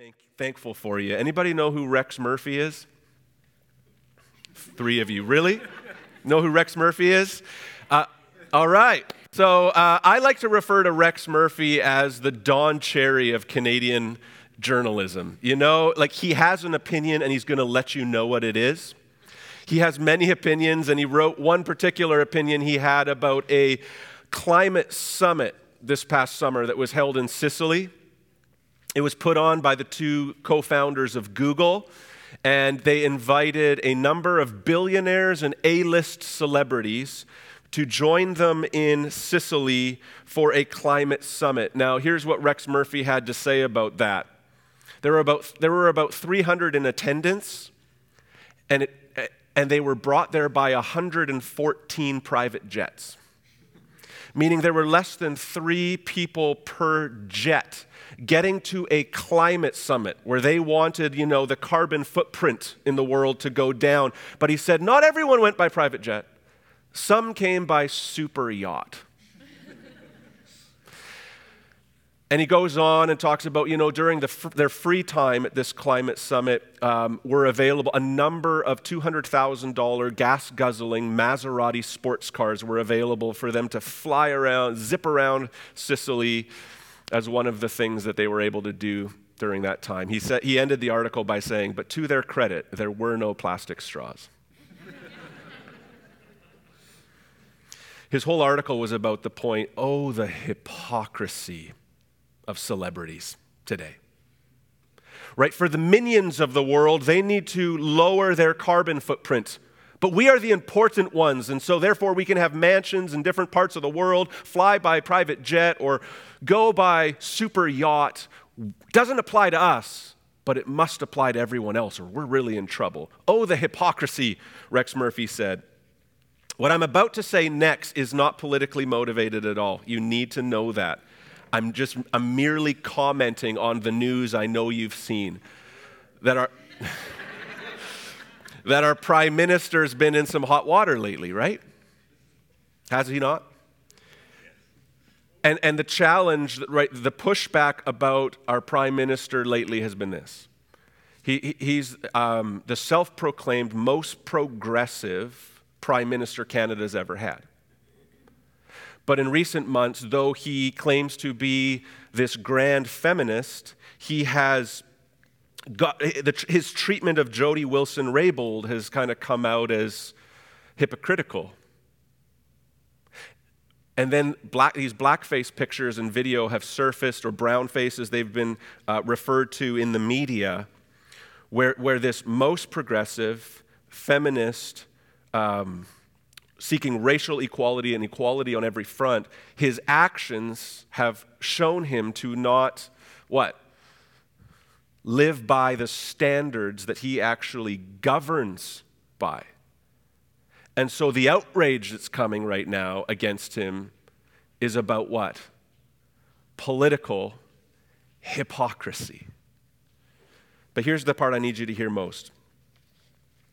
Thank, thankful for you. Anybody know who Rex Murphy is? Three of you. Really? know who Rex Murphy is? Uh, all right. So uh, I like to refer to Rex Murphy as the Don Cherry of Canadian journalism. You know, like he has an opinion and he's going to let you know what it is. He has many opinions, and he wrote one particular opinion he had about a climate summit this past summer that was held in Sicily. It was put on by the two co founders of Google, and they invited a number of billionaires and A list celebrities to join them in Sicily for a climate summit. Now, here's what Rex Murphy had to say about that. There were about, there were about 300 in attendance, and, it, and they were brought there by 114 private jets, meaning there were less than three people per jet getting to a climate summit where they wanted, you know, the carbon footprint in the world to go down. But he said not everyone went by private jet. Some came by super yacht. And he goes on and talks about, you know, during the, their free time at this climate summit, um, were available a number of $200,000 gas guzzling Maserati sports cars were available for them to fly around, zip around Sicily as one of the things that they were able to do during that time. He, said, he ended the article by saying, But to their credit, there were no plastic straws. His whole article was about the point oh, the hypocrisy of celebrities today. Right? For the minions of the world, they need to lower their carbon footprint but we are the important ones, and so therefore we can have mansions in different parts of the world, fly by private jet, or go by super yacht. Doesn't apply to us, but it must apply to everyone else, or we're really in trouble. Oh, the hypocrisy, Rex Murphy said. What I'm about to say next is not politically motivated at all. You need to know that. I'm just, I'm merely commenting on the news I know you've seen that our, that our prime minister's been in some hot water lately, right? Has he not? And, and the challenge, right, the pushback about our prime minister lately has been this. He, he's um, the self proclaimed most progressive prime minister Canada's ever had. But in recent months, though he claims to be this grand feminist, he has got, his treatment of Jody Wilson Raybould has kind of come out as hypocritical. And then black, these blackface pictures and video have surfaced, or brown faces they've been uh, referred to in the media, where, where this most progressive, feminist, um, seeking racial equality and equality on every front, his actions have shown him to not, what? live by the standards that he actually governs by. And so the outrage that's coming right now against him is about what? Political hypocrisy. But here's the part I need you to hear most.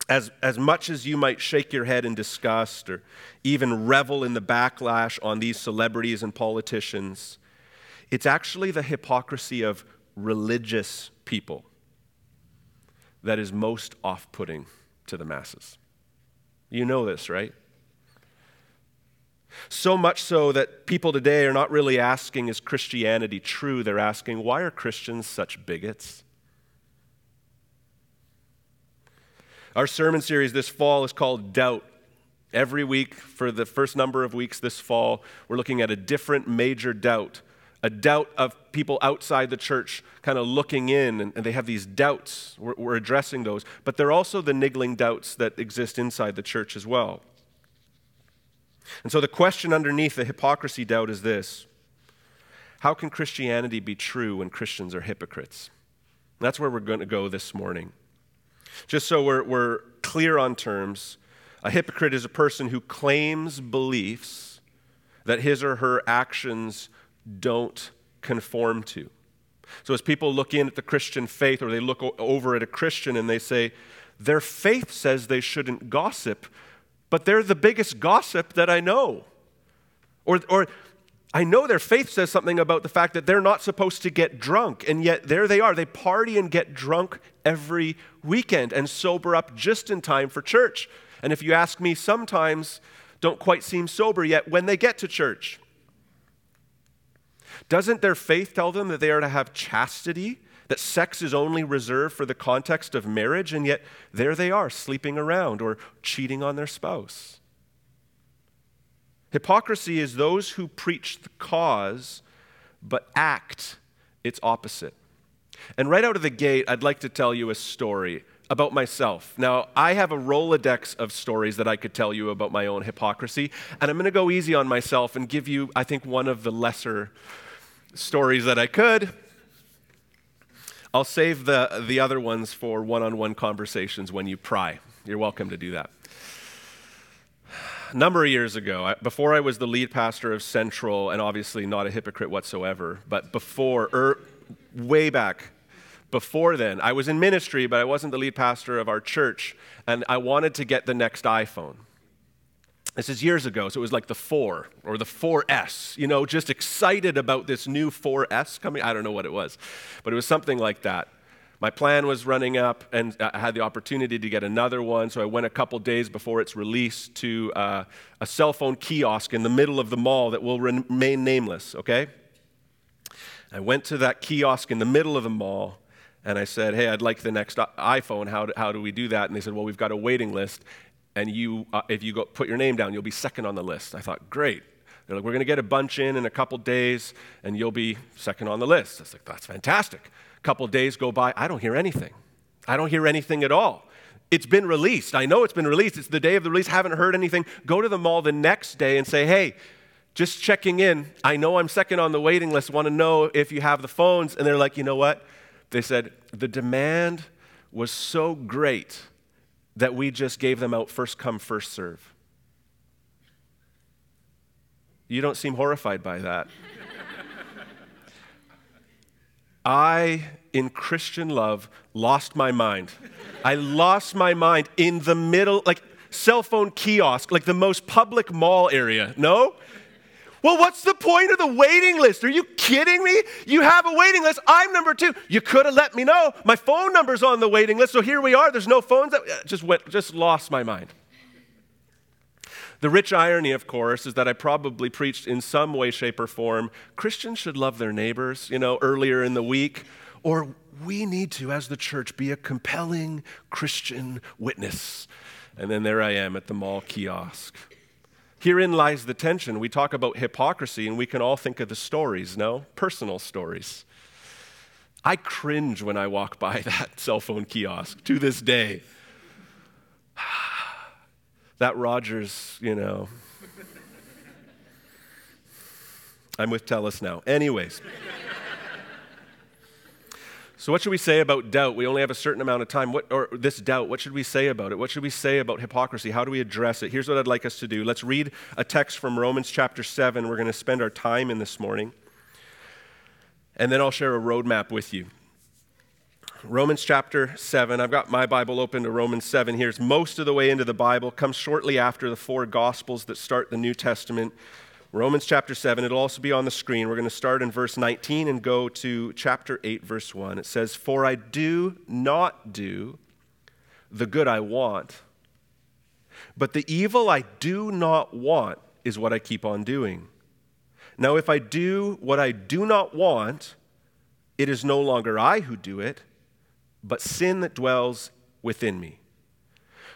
As, as much as you might shake your head in disgust or even revel in the backlash on these celebrities and politicians, it's actually the hypocrisy of religious people that is most off putting to the masses. You know this, right? So much so that people today are not really asking, is Christianity true? They're asking, why are Christians such bigots? Our sermon series this fall is called Doubt. Every week, for the first number of weeks this fall, we're looking at a different major doubt a doubt of people outside the church kind of looking in, and, and they have these doubts. We're, we're addressing those. But they're also the niggling doubts that exist inside the church as well. And so the question underneath the hypocrisy doubt is this How can Christianity be true when Christians are hypocrites? And that's where we're going to go this morning. Just so we're, we're clear on terms, a hypocrite is a person who claims beliefs that his or her actions don't conform to. So, as people look in at the Christian faith or they look over at a Christian and they say, their faith says they shouldn't gossip, but they're the biggest gossip that I know. Or, or I know their faith says something about the fact that they're not supposed to get drunk, and yet there they are. They party and get drunk every weekend and sober up just in time for church. And if you ask me, sometimes don't quite seem sober yet when they get to church. Doesn't their faith tell them that they are to have chastity, that sex is only reserved for the context of marriage, and yet there they are, sleeping around or cheating on their spouse? Hypocrisy is those who preach the cause but act its opposite. And right out of the gate, I'd like to tell you a story about myself. Now, I have a Rolodex of stories that I could tell you about my own hypocrisy, and I'm going to go easy on myself and give you, I think, one of the lesser stories that I could. I'll save the, the other ones for one on one conversations when you pry. You're welcome to do that. A number of years ago, before I was the lead pastor of Central, and obviously not a hypocrite whatsoever, but before, er, way back, before then, I was in ministry, but I wasn't the lead pastor of our church, and I wanted to get the next iPhone. This is years ago, so it was like the 4 or the 4S, you know, just excited about this new 4S coming. I don't know what it was, but it was something like that. My plan was running up, and I had the opportunity to get another one, so I went a couple days before its release to uh, a cell phone kiosk in the middle of the mall that will remain nameless, okay? I went to that kiosk in the middle of the mall, and I said, Hey, I'd like the next iPhone. How do, how do we do that? And they said, Well, we've got a waiting list and you, uh, if you go put your name down, you'll be second on the list. I thought, great. They're like, we're going to get a bunch in in a couple days, and you'll be second on the list. I was like, that's fantastic. A couple days go by, I don't hear anything. I don't hear anything at all. It's been released. I know it's been released. It's the day of the release. Haven't heard anything. Go to the mall the next day and say, hey, just checking in. I know I'm second on the waiting list. Want to know if you have the phones. And they're like, you know what? They said, the demand was so great that we just gave them out first come, first serve. You don't seem horrified by that. I, in Christian love, lost my mind. I lost my mind in the middle, like cell phone kiosk, like the most public mall area. No? Well, what's the point of the waiting list? Are you kidding me? You have a waiting list. I'm number two. You could have let me know. My phone number's on the waiting list, so here we are. There's no phones. That uh, Just went, just lost my mind. The rich irony, of course, is that I probably preached in some way, shape, or form Christians should love their neighbors, you know, earlier in the week, or we need to, as the church, be a compelling Christian witness. And then there I am at the mall kiosk. Herein lies the tension. We talk about hypocrisy, and we can all think of the stories, no? Personal stories. I cringe when I walk by that cell phone kiosk to this day. that Rogers, you know. I'm with Telus now. Anyways. So, what should we say about doubt? We only have a certain amount of time. What, or this doubt, what should we say about it? What should we say about hypocrisy? How do we address it? Here's what I'd like us to do. Let's read a text from Romans chapter 7. We're going to spend our time in this morning. And then I'll share a roadmap with you. Romans chapter 7. I've got my Bible open to Romans 7 here. It's most of the way into the Bible, comes shortly after the four Gospels that start the New Testament. Romans chapter 7. It'll also be on the screen. We're going to start in verse 19 and go to chapter 8, verse 1. It says, For I do not do the good I want, but the evil I do not want is what I keep on doing. Now, if I do what I do not want, it is no longer I who do it, but sin that dwells within me.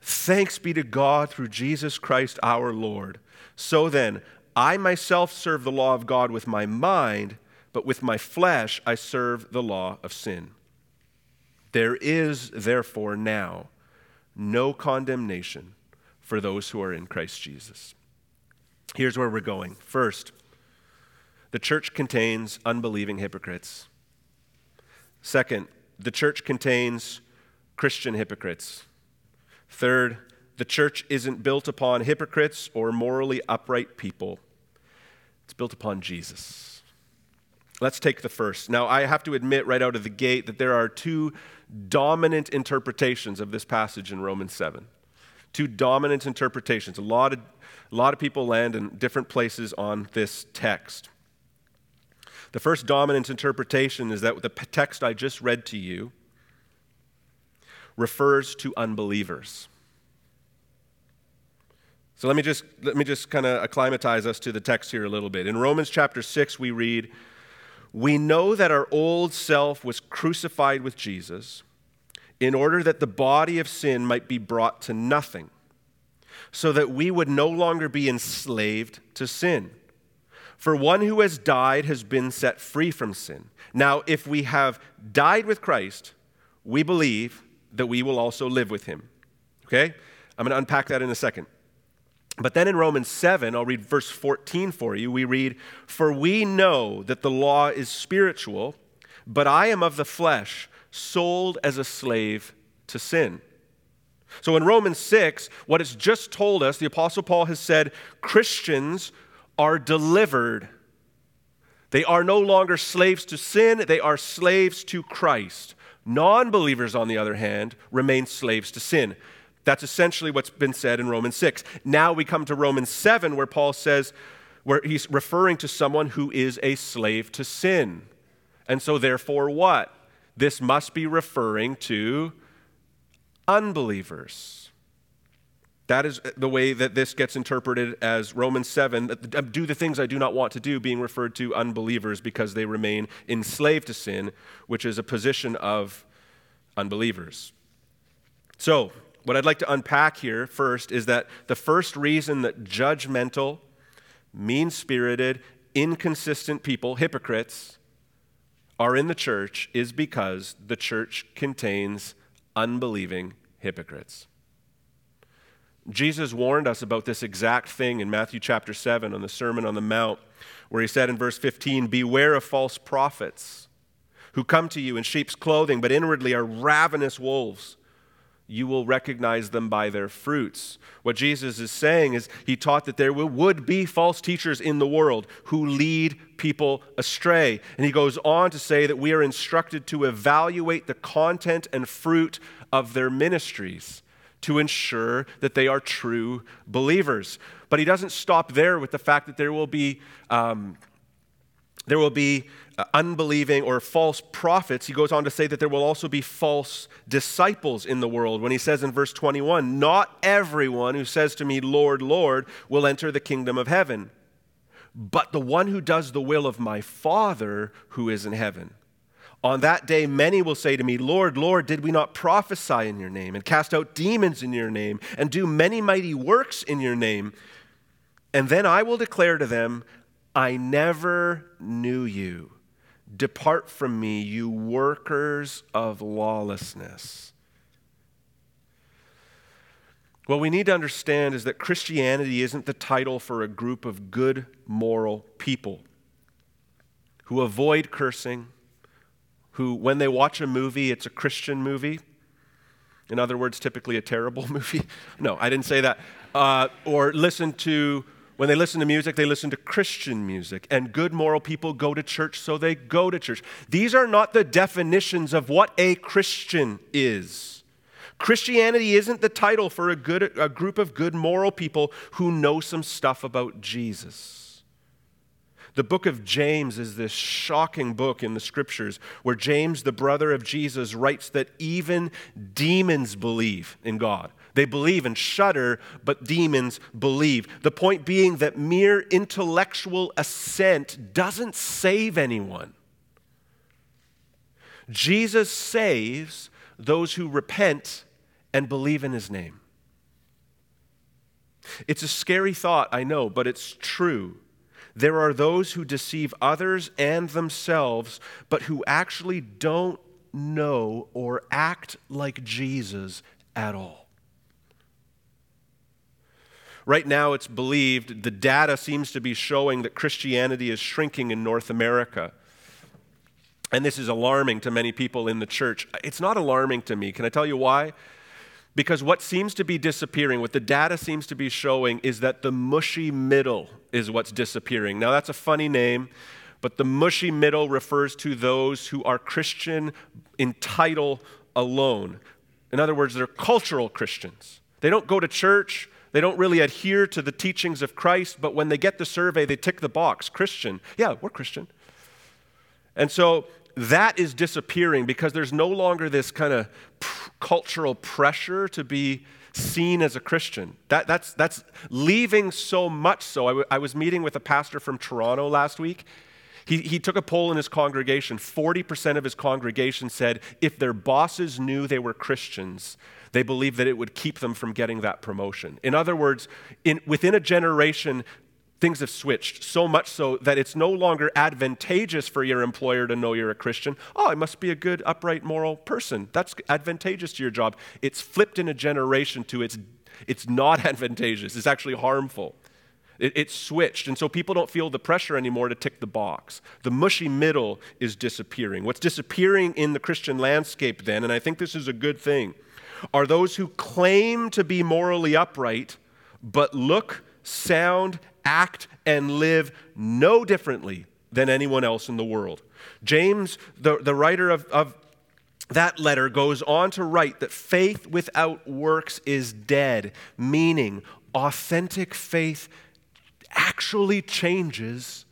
Thanks be to God through Jesus Christ our Lord. So then, I myself serve the law of God with my mind, but with my flesh I serve the law of sin. There is, therefore, now no condemnation for those who are in Christ Jesus. Here's where we're going. First, the church contains unbelieving hypocrites. Second, the church contains Christian hypocrites. Third, the church isn't built upon hypocrites or morally upright people, it's built upon Jesus. Let's take the first. Now, I have to admit right out of the gate that there are two dominant interpretations of this passage in Romans 7. Two dominant interpretations. A lot of, a lot of people land in different places on this text. The first dominant interpretation is that the text I just read to you refers to unbelievers. So let me just let me just kind of acclimatize us to the text here a little bit. In Romans chapter 6 we read, "We know that our old self was crucified with Jesus in order that the body of sin might be brought to nothing, so that we would no longer be enslaved to sin." For one who has died has been set free from sin. Now, if we have died with Christ, we believe that we will also live with him. Okay? I'm going to unpack that in a second. But then in Romans 7, I'll read verse 14 for you. We read, For we know that the law is spiritual, but I am of the flesh, sold as a slave to sin. So in Romans 6, what it's just told us, the Apostle Paul has said Christians are delivered. They are no longer slaves to sin, they are slaves to Christ. Non believers, on the other hand, remain slaves to sin. That's essentially what's been said in Romans 6. Now we come to Romans 7, where Paul says, where he's referring to someone who is a slave to sin. And so, therefore, what? This must be referring to unbelievers. That is the way that this gets interpreted as Romans 7 um, do the things I do not want to do, being referred to unbelievers because they remain enslaved to sin, which is a position of unbelievers. So, what I'd like to unpack here first is that the first reason that judgmental, mean spirited, inconsistent people, hypocrites, are in the church is because the church contains unbelieving hypocrites. Jesus warned us about this exact thing in Matthew chapter 7 on the Sermon on the Mount, where he said in verse 15, Beware of false prophets who come to you in sheep's clothing, but inwardly are ravenous wolves you will recognize them by their fruits. What Jesus is saying is, he taught that there would be false teachers in the world who lead people astray. And he goes on to say that we are instructed to evaluate the content and fruit of their ministries to ensure that they are true believers. But he doesn't stop there with the fact that there will be. Um, there will be uh, unbelieving or false prophets, he goes on to say that there will also be false disciples in the world when he says in verse 21 Not everyone who says to me, Lord, Lord, will enter the kingdom of heaven, but the one who does the will of my Father who is in heaven. On that day, many will say to me, Lord, Lord, did we not prophesy in your name, and cast out demons in your name, and do many mighty works in your name? And then I will declare to them, I never knew you. Depart from me, you workers of lawlessness. What we need to understand is that Christianity isn't the title for a group of good moral people who avoid cursing, who, when they watch a movie, it's a Christian movie. In other words, typically a terrible movie. No, I didn't say that. Uh, or listen to when they listen to music, they listen to Christian music. And good moral people go to church, so they go to church. These are not the definitions of what a Christian is. Christianity isn't the title for a, good, a group of good moral people who know some stuff about Jesus. The book of James is this shocking book in the scriptures where James, the brother of Jesus, writes that even demons believe in God. They believe and shudder, but demons believe. The point being that mere intellectual assent doesn't save anyone. Jesus saves those who repent and believe in his name. It's a scary thought, I know, but it's true. There are those who deceive others and themselves, but who actually don't know or act like Jesus at all. Right now, it's believed, the data seems to be showing that Christianity is shrinking in North America. and this is alarming to many people in the church. It's not alarming to me. Can I tell you why? Because what seems to be disappearing, what the data seems to be showing, is that the mushy middle is what's disappearing. Now, that's a funny name, but the mushy middle refers to those who are Christian in title alone. In other words, they're cultural Christians. They don't go to church, they don't really adhere to the teachings of Christ, but when they get the survey, they tick the box Christian. Yeah, we're Christian. And so that is disappearing because there's no longer this kind of pr- cultural pressure to be seen as a Christian. That, that's, that's leaving so much so. I, w- I was meeting with a pastor from Toronto last week. He, he took a poll in his congregation. 40% of his congregation said if their bosses knew they were Christians, they believed that it would keep them from getting that promotion. In other words, in, within a generation, Things have switched so much so that it's no longer advantageous for your employer to know you're a Christian. Oh, I must be a good, upright, moral person. That's advantageous to your job. It's flipped in a generation to it's, it's not advantageous, it's actually harmful. It, it's switched. And so people don't feel the pressure anymore to tick the box. The mushy middle is disappearing. What's disappearing in the Christian landscape then, and I think this is a good thing, are those who claim to be morally upright but look, sound, act and live no differently than anyone else in the world. James, the, the writer of, of that letter, goes on to write that faith without works is dead, meaning authentic faith actually changes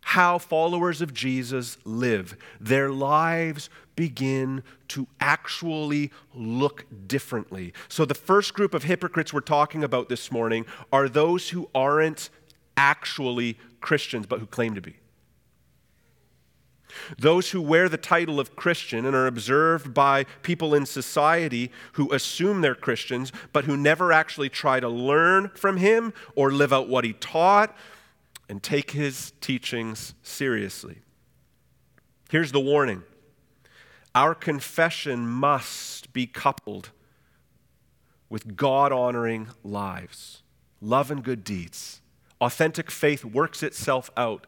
how followers of Jesus live. Their lives begin to actually look differently. So, the first group of hypocrites we're talking about this morning are those who aren't actually Christians, but who claim to be. Those who wear the title of Christian and are observed by people in society who assume they're Christians, but who never actually try to learn from him or live out what he taught and take his teachings seriously. Here's the warning our confession must be coupled with God honoring lives, love and good deeds. Authentic faith works itself out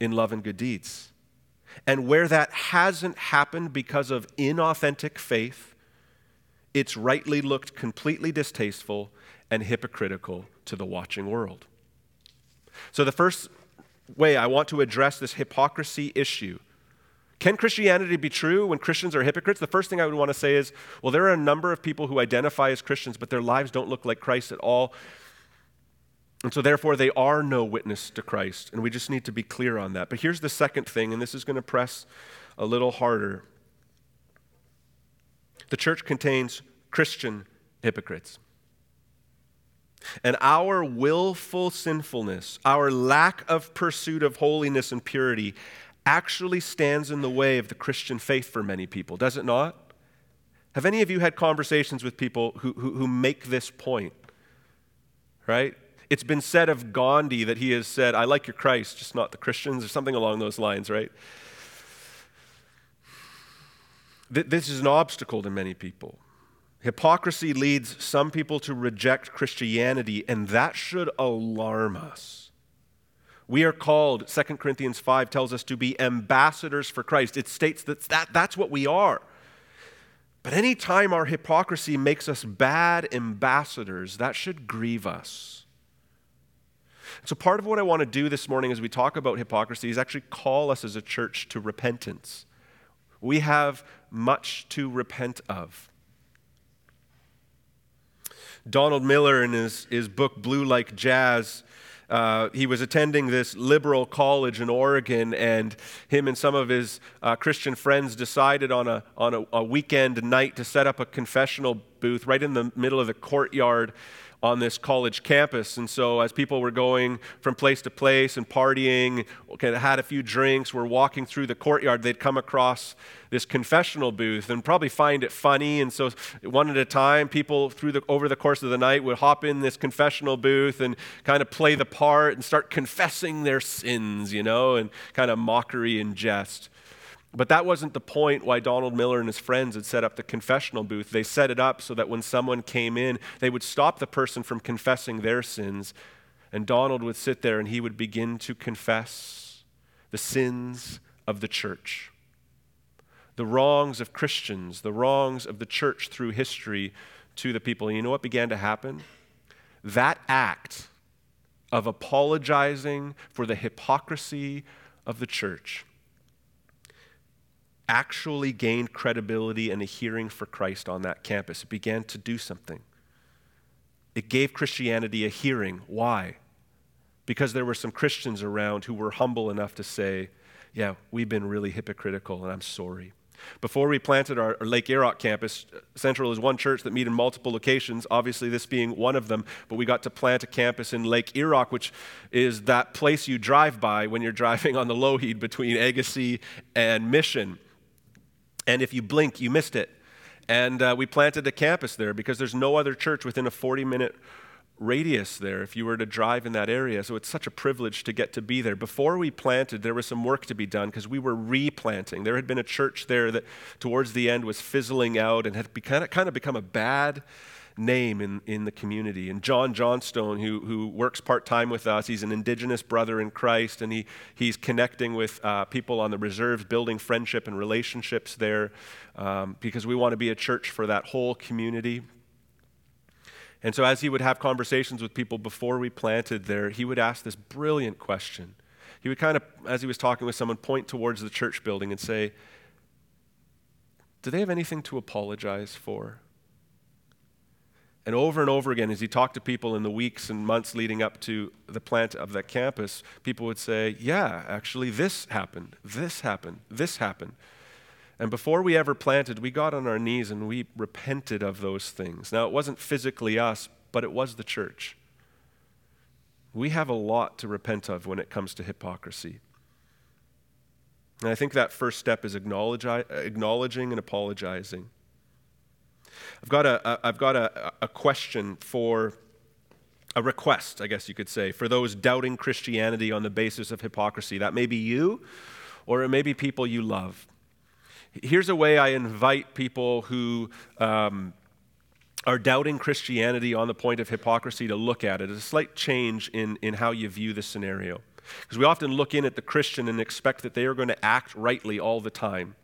in love and good deeds. And where that hasn't happened because of inauthentic faith, it's rightly looked completely distasteful and hypocritical to the watching world. So, the first way I want to address this hypocrisy issue can Christianity be true when Christians are hypocrites? The first thing I would want to say is well, there are a number of people who identify as Christians, but their lives don't look like Christ at all. And so, therefore, they are no witness to Christ. And we just need to be clear on that. But here's the second thing, and this is going to press a little harder the church contains Christian hypocrites. And our willful sinfulness, our lack of pursuit of holiness and purity, actually stands in the way of the Christian faith for many people, does it not? Have any of you had conversations with people who, who, who make this point? Right? It's been said of Gandhi that he has said, I like your Christ, just not the Christians, or something along those lines, right? This is an obstacle to many people. Hypocrisy leads some people to reject Christianity, and that should alarm us. We are called, 2 Corinthians 5 tells us to be ambassadors for Christ. It states that, that that's what we are. But anytime our hypocrisy makes us bad ambassadors, that should grieve us. So, part of what I want to do this morning as we talk about hypocrisy is actually call us as a church to repentance. We have much to repent of. Donald Miller, in his, his book Blue Like Jazz, uh, he was attending this liberal college in Oregon, and him and some of his uh, Christian friends decided on, a, on a, a weekend night to set up a confessional booth right in the middle of the courtyard on this college campus. And so, as people were going from place to place and partying, of had a few drinks, were walking through the courtyard, they'd come across this confessional booth and probably find it funny. And so, one at a time, people through the, over the course of the night would hop in this confessional booth and kind of play the part and start confessing their sins, you know, and kind of mockery and jest. But that wasn't the point why Donald Miller and his friends had set up the confessional booth. They set it up so that when someone came in, they would stop the person from confessing their sins. And Donald would sit there and he would begin to confess the sins of the church. the wrongs of Christians, the wrongs of the church through history to the people. And you know what began to happen? That act of apologizing for the hypocrisy of the church actually gained credibility and a hearing for Christ on that campus. It began to do something. It gave Christianity a hearing. Why? Because there were some Christians around who were humble enough to say, Yeah, we've been really hypocritical, and I'm sorry. Before we planted our, Lake Errock campus, Central is one church that meet in multiple locations, obviously this being one of them, but we got to plant a campus in Lake Errock, which is that place you drive by when you're driving on the Lougheed between Agassiz and Mission. And if you blink, you missed it. And uh, we planted a campus there because there's no other church within a 40 minute radius there if you were to drive in that area. So it's such a privilege to get to be there. Before we planted, there was some work to be done because we were replanting. There had been a church there that towards the end was fizzling out and had kind of, kind of become a bad name in, in the community. And John Johnstone, who, who works part time with us, he's an indigenous brother in Christ, and he, he's connecting with uh, people on the reserves, building friendship and relationships there um, because we want to be a church for that whole community. And so, as he would have conversations with people before we planted there, he would ask this brilliant question. He would kind of, as he was talking with someone, point towards the church building and say, Do they have anything to apologize for? And over and over again, as he talked to people in the weeks and months leading up to the plant of that campus, people would say, Yeah, actually, this happened, this happened, this happened. And before we ever planted, we got on our knees and we repented of those things. Now, it wasn't physically us, but it was the church. We have a lot to repent of when it comes to hypocrisy. And I think that first step is acknowledging and apologizing. I've got a, have got a, a question for a request, I guess you could say, for those doubting Christianity on the basis of hypocrisy. That may be you, or it may be people you love. Here's a way I invite people who um, are doubting Christianity on the point of hypocrisy to look at it. It's a slight change in, in how you view the scenario. Because we often look in at the Christian and expect that they are going to act rightly all the time.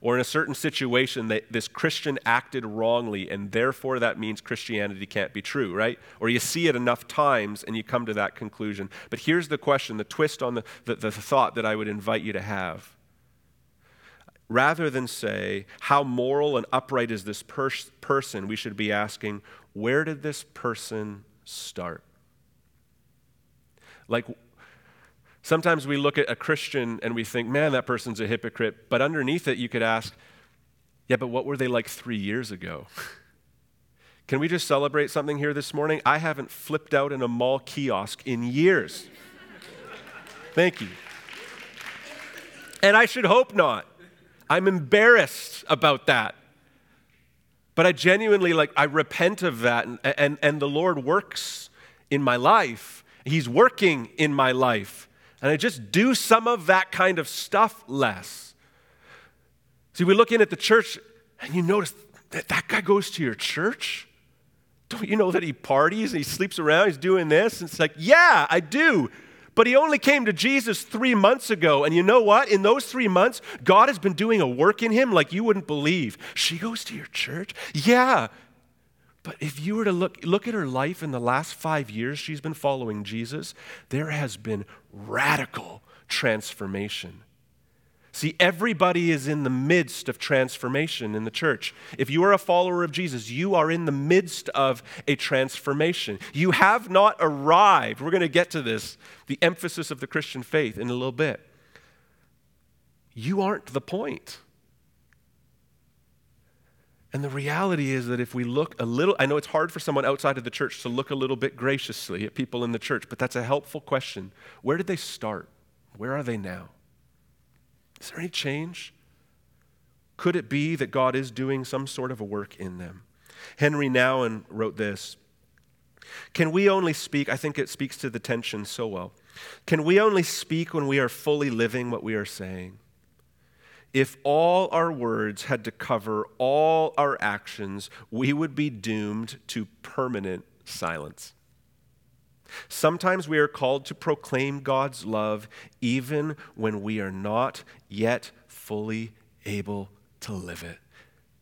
Or in a certain situation, that this Christian acted wrongly, and therefore that means Christianity can't be true, right? Or you see it enough times and you come to that conclusion. But here's the question the twist on the, the, the thought that I would invite you to have rather than say, How moral and upright is this pers- person? we should be asking, Where did this person start? Like, sometimes we look at a Christian and we think, Man, that person's a hypocrite. But underneath it, you could ask, Yeah, but what were they like three years ago? Can we just celebrate something here this morning? I haven't flipped out in a mall kiosk in years. Thank you. And I should hope not. I'm embarrassed about that. But I genuinely, like, I repent of that, and, and, and the Lord works in my life. He's working in my life. And I just do some of that kind of stuff less. See, we look in at the church, and you notice that that guy goes to your church? Don't you know that he parties and he sleeps around? He's doing this? And it's like, yeah, I do. But he only came to Jesus three months ago. And you know what? In those three months, God has been doing a work in him like you wouldn't believe. She goes to your church? Yeah. But if you were to look, look at her life in the last five years she's been following Jesus, there has been radical transformation. See, everybody is in the midst of transformation in the church. If you are a follower of Jesus, you are in the midst of a transformation. You have not arrived. We're going to get to this, the emphasis of the Christian faith, in a little bit. You aren't the point. And the reality is that if we look a little, I know it's hard for someone outside of the church to look a little bit graciously at people in the church, but that's a helpful question. Where did they start? Where are they now? Is there any change? Could it be that God is doing some sort of a work in them? Henry Nouwen wrote this Can we only speak? I think it speaks to the tension so well. Can we only speak when we are fully living what we are saying? If all our words had to cover all our actions, we would be doomed to permanent silence. Sometimes we are called to proclaim God's love even when we are not yet fully able to live it.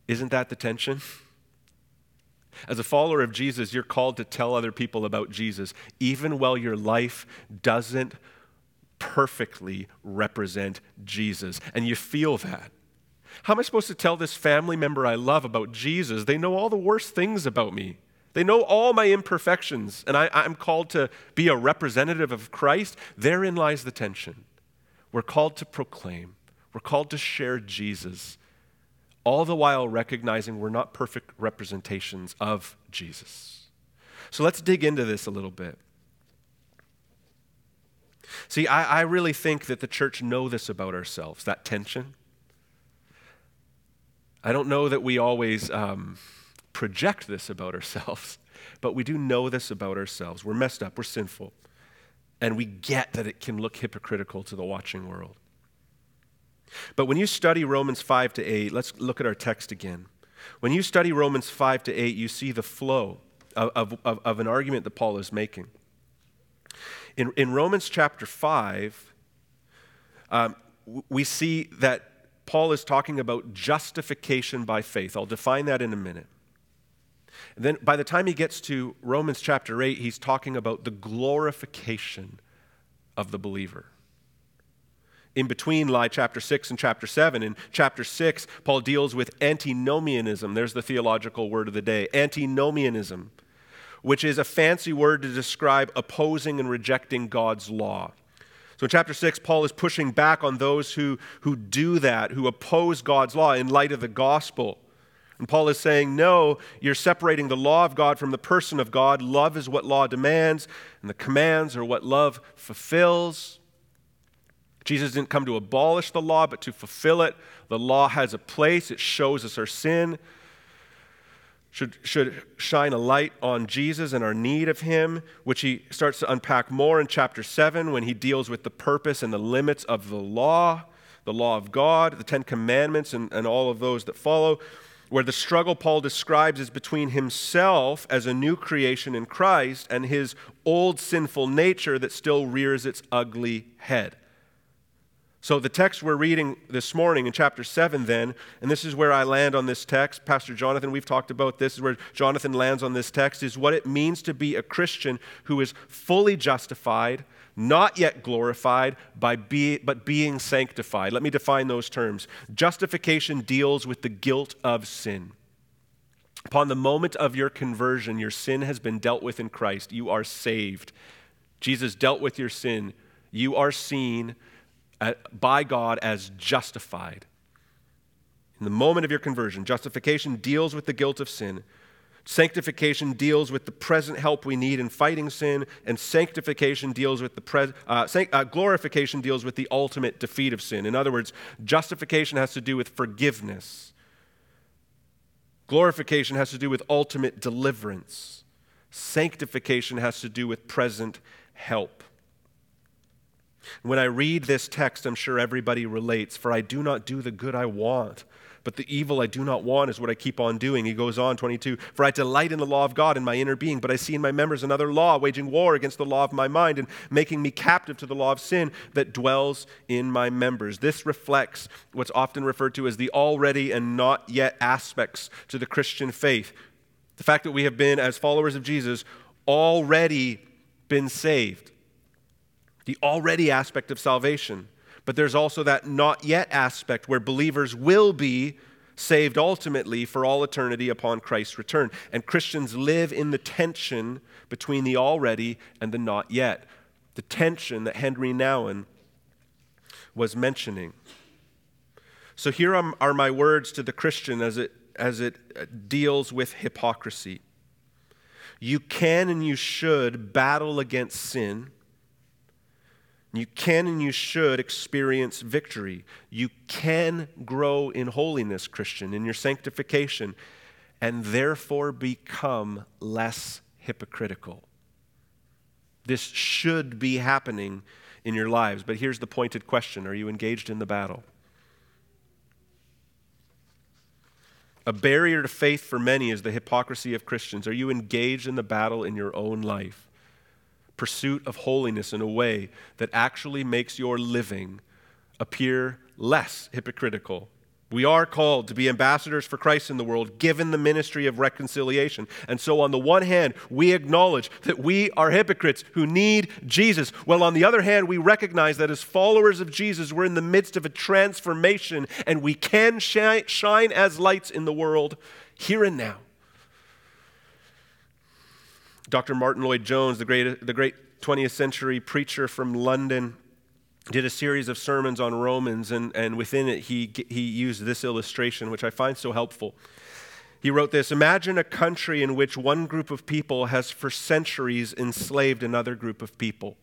Isn't that the tension? As a follower of Jesus, you're called to tell other people about Jesus, even while your life doesn't perfectly represent Jesus. And you feel that. How am I supposed to tell this family member I love about Jesus? They know all the worst things about me. They know all my imperfections, and I, am called to be a representative of Christ. Therein lies the tension. We're called to proclaim, we're called to share Jesus all the while recognizing we're not perfect representations of Jesus. So let's dig into this a little bit. See, I, I really think that the church know this about ourselves, that tension. I don't know that we always um, project this about ourselves, but we do know this about ourselves. We're messed up, we're sinful, and we get that it can look hypocritical to the watching world. But when you study Romans 5 to 8, let's look at our text again. When you study Romans 5 to 8, you see the flow of, of, of an argument that Paul is making. In, in Romans chapter 5, um, we see that Paul is talking about justification by faith. I'll define that in a minute. And then by the time he gets to Romans chapter 8, he's talking about the glorification of the believer in between lie chapter 6 and chapter 7. In chapter 6, Paul deals with antinomianism. There's the theological word of the day antinomianism, which is a fancy word to describe opposing and rejecting God's law. So in chapter 6, Paul is pushing back on those who, who do that, who oppose God's law in light of the gospel. And Paul is saying, no, you're separating the law of God from the person of God. Love is what law demands, and the commands are what love fulfills. Jesus didn't come to abolish the law, but to fulfill it. The law has a place, it shows us our sin, should, should shine a light on Jesus and our need of him, which he starts to unpack more in chapter 7 when he deals with the purpose and the limits of the law, the law of God, the Ten Commandments, and, and all of those that follow. Where the struggle Paul describes is between himself as a new creation in Christ and his old sinful nature that still rears its ugly head. So, the text we're reading this morning in chapter 7, then, and this is where I land on this text. Pastor Jonathan, we've talked about this, is where Jonathan lands on this text, is what it means to be a Christian who is fully justified, not yet glorified, by be, but being sanctified. Let me define those terms. Justification deals with the guilt of sin. Upon the moment of your conversion, your sin has been dealt with in Christ. You are saved. Jesus dealt with your sin. You are seen by God as justified. In the moment of your conversion, justification deals with the guilt of sin. Sanctification deals with the present help we need in fighting sin, and sanctification deals with the pre- uh, sanct- uh, glorification deals with the ultimate defeat of sin. In other words, justification has to do with forgiveness. Glorification has to do with ultimate deliverance. Sanctification has to do with present help. When I read this text, I'm sure everybody relates. For I do not do the good I want, but the evil I do not want is what I keep on doing. He goes on, 22. For I delight in the law of God in my inner being, but I see in my members another law, waging war against the law of my mind and making me captive to the law of sin that dwells in my members. This reflects what's often referred to as the already and not yet aspects to the Christian faith. The fact that we have been, as followers of Jesus, already been saved the already aspect of salvation. But there's also that not yet aspect where believers will be saved ultimately for all eternity upon Christ's return. And Christians live in the tension between the already and the not yet. The tension that Henry Nouwen was mentioning. So here are my words to the Christian as it, as it deals with hypocrisy. You can and you should battle against sin you can and you should experience victory. You can grow in holiness, Christian, in your sanctification, and therefore become less hypocritical. This should be happening in your lives. But here's the pointed question Are you engaged in the battle? A barrier to faith for many is the hypocrisy of Christians. Are you engaged in the battle in your own life? Pursuit of holiness in a way that actually makes your living appear less hypocritical We are called to be ambassadors for Christ in the world, given the ministry of reconciliation. And so, on the one hand, we acknowledge that we are hypocrites who need Jesus. Well, on the other hand, we recognize that as followers of Jesus, we're in the midst of a transformation and we can shine, shine as lights in the world here and now. Dr. Martyn Lloyd-Jones, the great, the great 20th century preacher from London, did a series of sermons on Romans, and, and within it, he, he used this illustration, which I find so helpful. He wrote this Imagine a country in which one group of people has for centuries enslaved another group of people.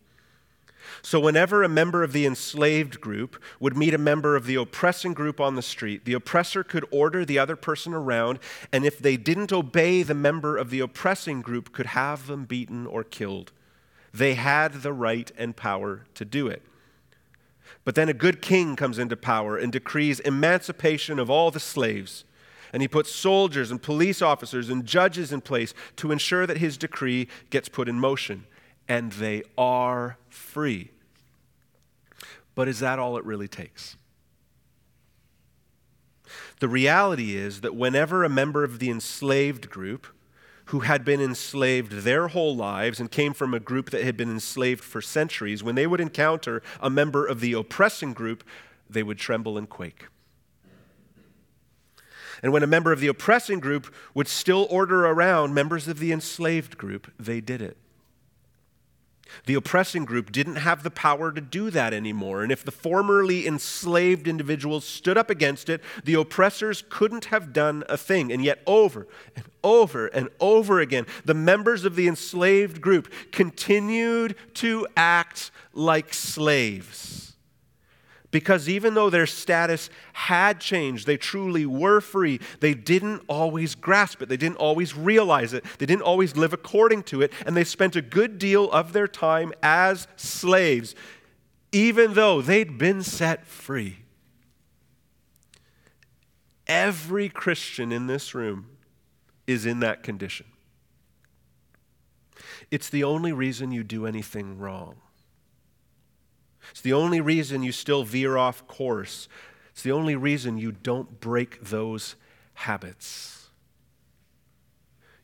So, whenever a member of the enslaved group would meet a member of the oppressing group on the street, the oppressor could order the other person around, and if they didn't obey the member of the oppressing group, could have them beaten or killed. They had the right and power to do it. But then a good king comes into power and decrees emancipation of all the slaves. And he puts soldiers and police officers and judges in place to ensure that his decree gets put in motion. And they are free. But is that all it really takes? The reality is that whenever a member of the enslaved group who had been enslaved their whole lives and came from a group that had been enslaved for centuries, when they would encounter a member of the oppressing group, they would tremble and quake. And when a member of the oppressing group would still order around members of the enslaved group, they did it. The oppressing group didn't have the power to do that anymore. And if the formerly enslaved individuals stood up against it, the oppressors couldn't have done a thing. And yet, over and over and over again, the members of the enslaved group continued to act like slaves because even though their status had changed, they truly were free, they didn't always grasp it. They didn't always realize it. They didn't always live according to it. And they spent a good deal of their time as slaves, even though they'd been set free. Every Christian in this room is in that condition. It's the only reason you do anything wrong. It's the only reason you still veer off course. It's the only reason you don't break those habits.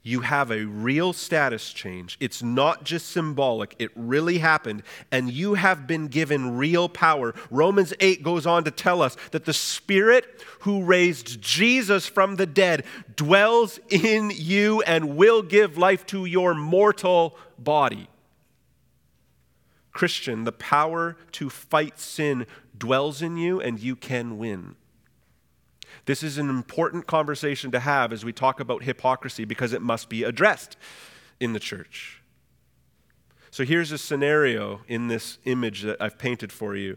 You have a real status change. It's not just symbolic, it really happened, and you have been given real power. Romans 8 goes on to tell us that the Spirit who raised Jesus from the dead dwells in you and will give life to your mortal body. Christian, the power to fight sin dwells in you and you can win. This is an important conversation to have as we talk about hypocrisy because it must be addressed in the church. So here's a scenario in this image that I've painted for you.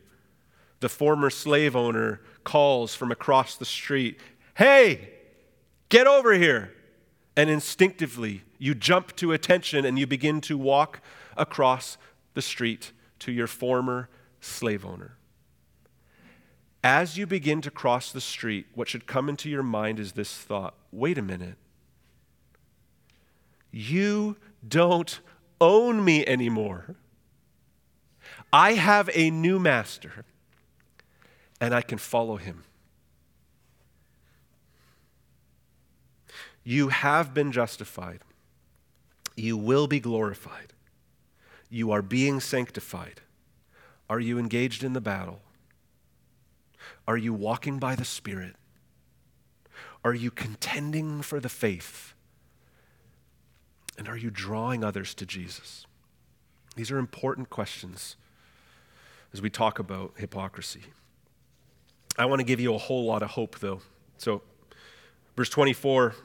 The former slave owner calls from across the street, Hey, get over here. And instinctively, you jump to attention and you begin to walk across the street to your former slave owner. As you begin to cross the street, what should come into your mind is this thought wait a minute. You don't own me anymore. I have a new master, and I can follow him. You have been justified. You will be glorified. You are being sanctified. Are you engaged in the battle? Are you walking by the Spirit? Are you contending for the faith? And are you drawing others to Jesus? These are important questions as we talk about hypocrisy. I want to give you a whole lot of hope, though. So, verse 24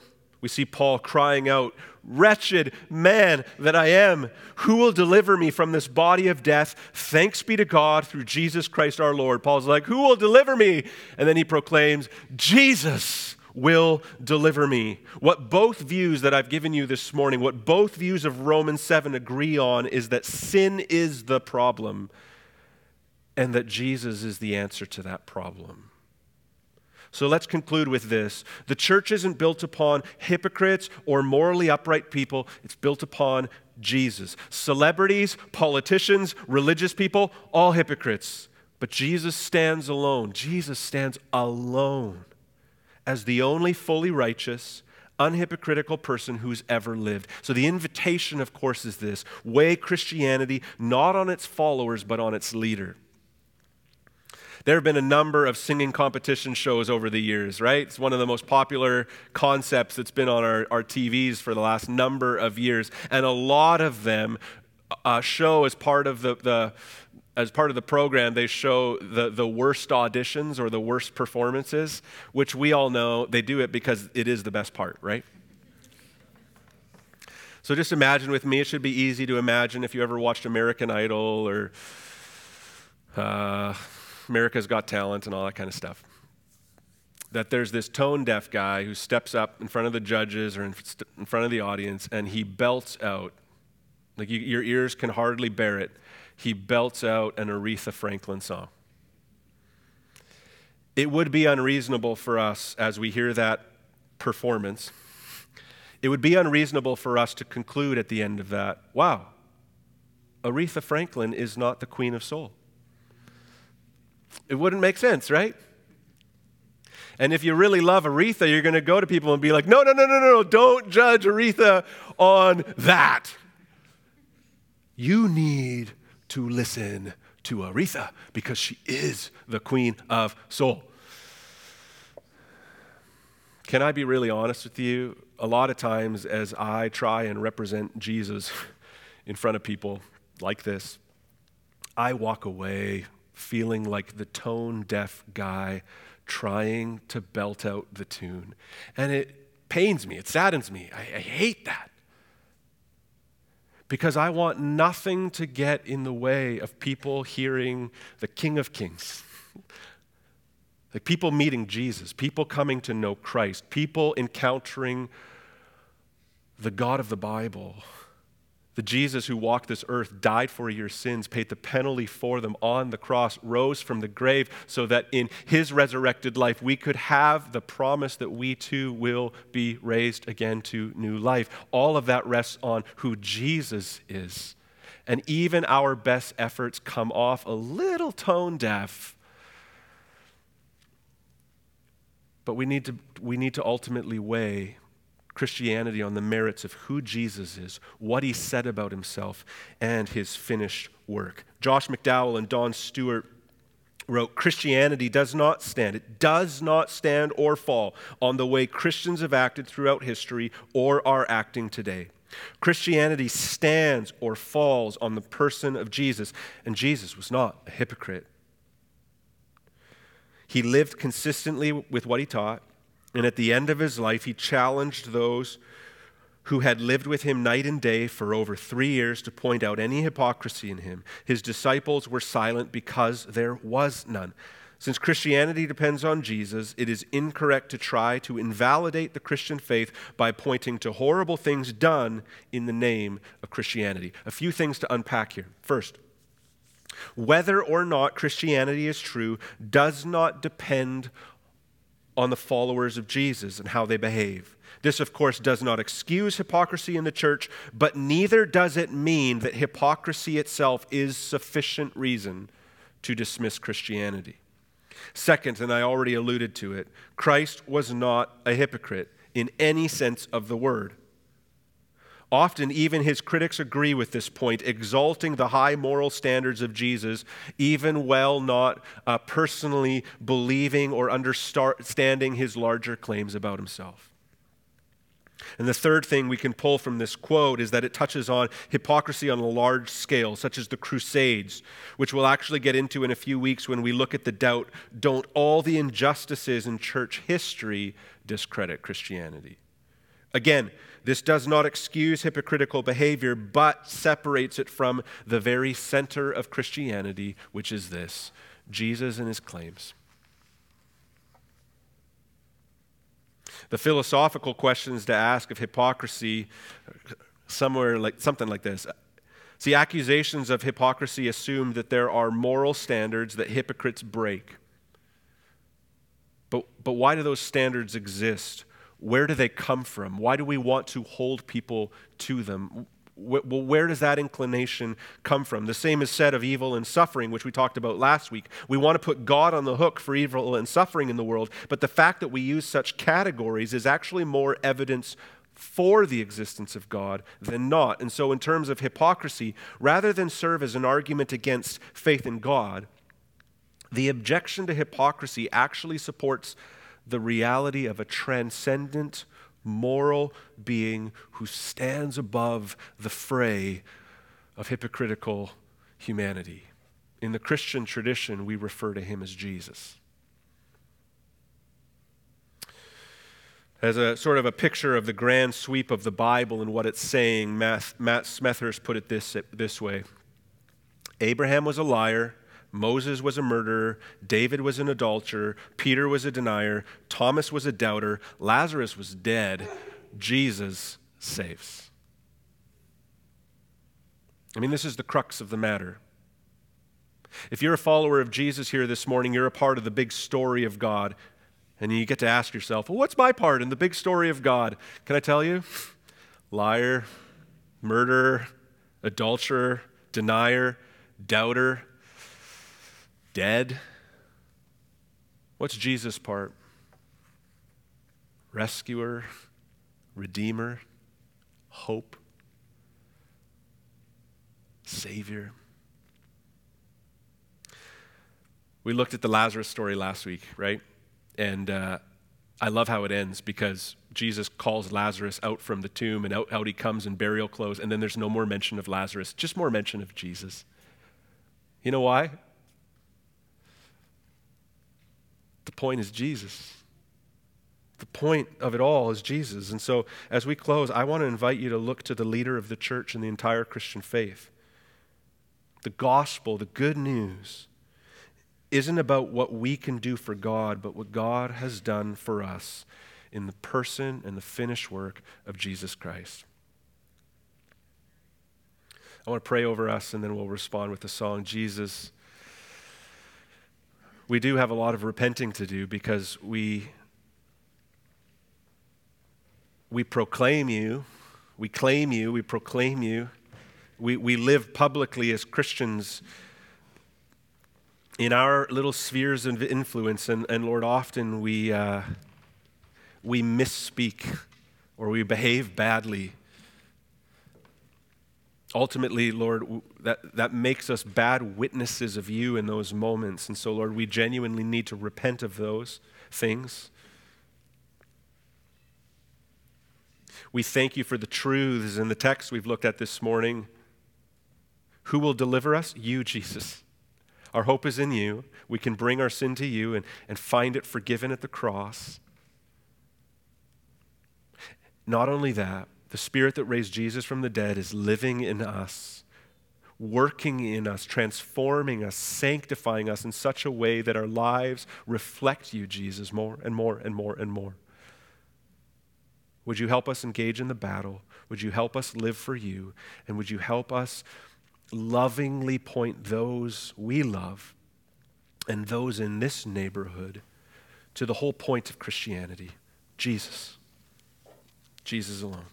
we see Paul crying out, Wretched man that I am, who will deliver me from this body of death? Thanks be to God through Jesus Christ our Lord. Paul's like, Who will deliver me? And then he proclaims, Jesus will deliver me. What both views that I've given you this morning, what both views of Romans 7 agree on is that sin is the problem and that Jesus is the answer to that problem. So let's conclude with this. The church isn't built upon hypocrites or morally upright people, it's built upon Jesus. Celebrities, politicians, religious people, all hypocrites. But Jesus stands alone. Jesus stands alone as the only fully righteous, unhypocritical person who's ever lived. So the invitation, of course, is this weigh Christianity not on its followers, but on its leader. There have been a number of singing competition shows over the years, right? It's one of the most popular concepts that's been on our, our TVs for the last number of years. And a lot of them uh, show as part of the, the as part of the program, they show the, the worst auditions or the worst performances, which we all know they do it because it is the best part, right? So just imagine with me, it should be easy to imagine if you ever watched American Idol or uh, America's Got Talent and all that kind of stuff. That there's this tone deaf guy who steps up in front of the judges or in, in front of the audience and he belts out, like you, your ears can hardly bear it he belts out an Aretha Franklin song. It would be unreasonable for us as we hear that performance. It would be unreasonable for us to conclude at the end of that, wow, Aretha Franklin is not the queen of soul. It wouldn't make sense, right? And if you really love Aretha, you're going to go to people and be like, no, no, no, no, no, don't judge Aretha on that. You need to listen to Aretha because she is the queen of soul. Can I be really honest with you? A lot of times, as I try and represent Jesus in front of people like this, I walk away feeling like the tone deaf guy trying to belt out the tune. And it pains me, it saddens me. I, I hate that because I want nothing to get in the way of people hearing the King of Kings. like people meeting Jesus, people coming to know Christ, people encountering the God of the Bible the Jesus who walked this earth, died for your sins, paid the penalty for them on the cross, rose from the grave so that in his resurrected life we could have the promise that we too will be raised again to new life. All of that rests on who Jesus is. And even our best efforts come off a little tone deaf. But we need to, we need to ultimately weigh Christianity on the merits of who Jesus is, what he said about himself, and his finished work. Josh McDowell and Don Stewart wrote Christianity does not stand, it does not stand or fall on the way Christians have acted throughout history or are acting today. Christianity stands or falls on the person of Jesus, and Jesus was not a hypocrite. He lived consistently with what he taught. And at the end of his life, he challenged those who had lived with him night and day for over three years to point out any hypocrisy in him. His disciples were silent because there was none. Since Christianity depends on Jesus, it is incorrect to try to invalidate the Christian faith by pointing to horrible things done in the name of Christianity. A few things to unpack here. First, whether or not Christianity is true does not depend on the followers of Jesus and how they behave. This, of course, does not excuse hypocrisy in the church, but neither does it mean that hypocrisy itself is sufficient reason to dismiss Christianity. Second, and I already alluded to it, Christ was not a hypocrite in any sense of the word. Often, even his critics agree with this point, exalting the high moral standards of Jesus, even while not uh, personally believing or understanding his larger claims about himself. And the third thing we can pull from this quote is that it touches on hypocrisy on a large scale, such as the Crusades, which we'll actually get into in a few weeks when we look at the doubt don't all the injustices in church history discredit Christianity? Again, this does not excuse hypocritical behavior, but separates it from the very center of Christianity, which is this Jesus and his claims. The philosophical questions to ask of hypocrisy, somewhere like something like this. See, accusations of hypocrisy assume that there are moral standards that hypocrites break. But, but why do those standards exist? Where do they come from? Why do we want to hold people to them? well, where does that inclination come from? The same is said of evil and suffering, which we talked about last week. We want to put God on the hook for evil and suffering in the world, but the fact that we use such categories is actually more evidence for the existence of God than not. And so, in terms of hypocrisy, rather than serve as an argument against faith in God, the objection to hypocrisy actually supports the reality of a transcendent, moral being who stands above the fray of hypocritical humanity. In the Christian tradition, we refer to him as Jesus. As a sort of a picture of the grand sweep of the Bible and what it's saying, Matt, Smethurst put it this, this way Abraham was a liar. Moses was a murderer, David was an adulterer, Peter was a denier, Thomas was a doubter, Lazarus was dead, Jesus saves. I mean, this is the crux of the matter. If you're a follower of Jesus here this morning, you're a part of the big story of God. And you get to ask yourself, well, what's my part in the big story of God? Can I tell you? Liar, murderer, adulterer, denier, doubter, dead. What's Jesus' part? Rescuer, redeemer, hope, savior. We looked at the Lazarus story last week, right? And uh, I love how it ends because Jesus calls Lazarus out from the tomb and out, out he comes in burial clothes, and then there's no more mention of Lazarus, just more mention of Jesus. You know why? The point is Jesus. The point of it all is Jesus. And so, as we close, I want to invite you to look to the leader of the church and the entire Christian faith. The gospel, the good news, isn't about what we can do for God, but what God has done for us in the person and the finished work of Jesus Christ. I want to pray over us and then we'll respond with the song Jesus we do have a lot of repenting to do because we we proclaim you, we claim you, we proclaim you. We, we live publicly as Christians in our little spheres of influence, and, and Lord, often we, uh, we misspeak or we behave badly ultimately, Lord, that, that makes us bad witnesses of you in those moments. And so, Lord, we genuinely need to repent of those things. We thank you for the truths in the text we've looked at this morning. Who will deliver us? You, Jesus. Our hope is in you. We can bring our sin to you and, and find it forgiven at the cross. Not only that, the Spirit that raised Jesus from the dead is living in us, working in us, transforming us, sanctifying us in such a way that our lives reflect you, Jesus, more and more and more and more. Would you help us engage in the battle? Would you help us live for you? And would you help us lovingly point those we love and those in this neighborhood to the whole point of Christianity Jesus? Jesus alone.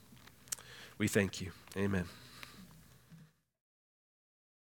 We thank you. Amen.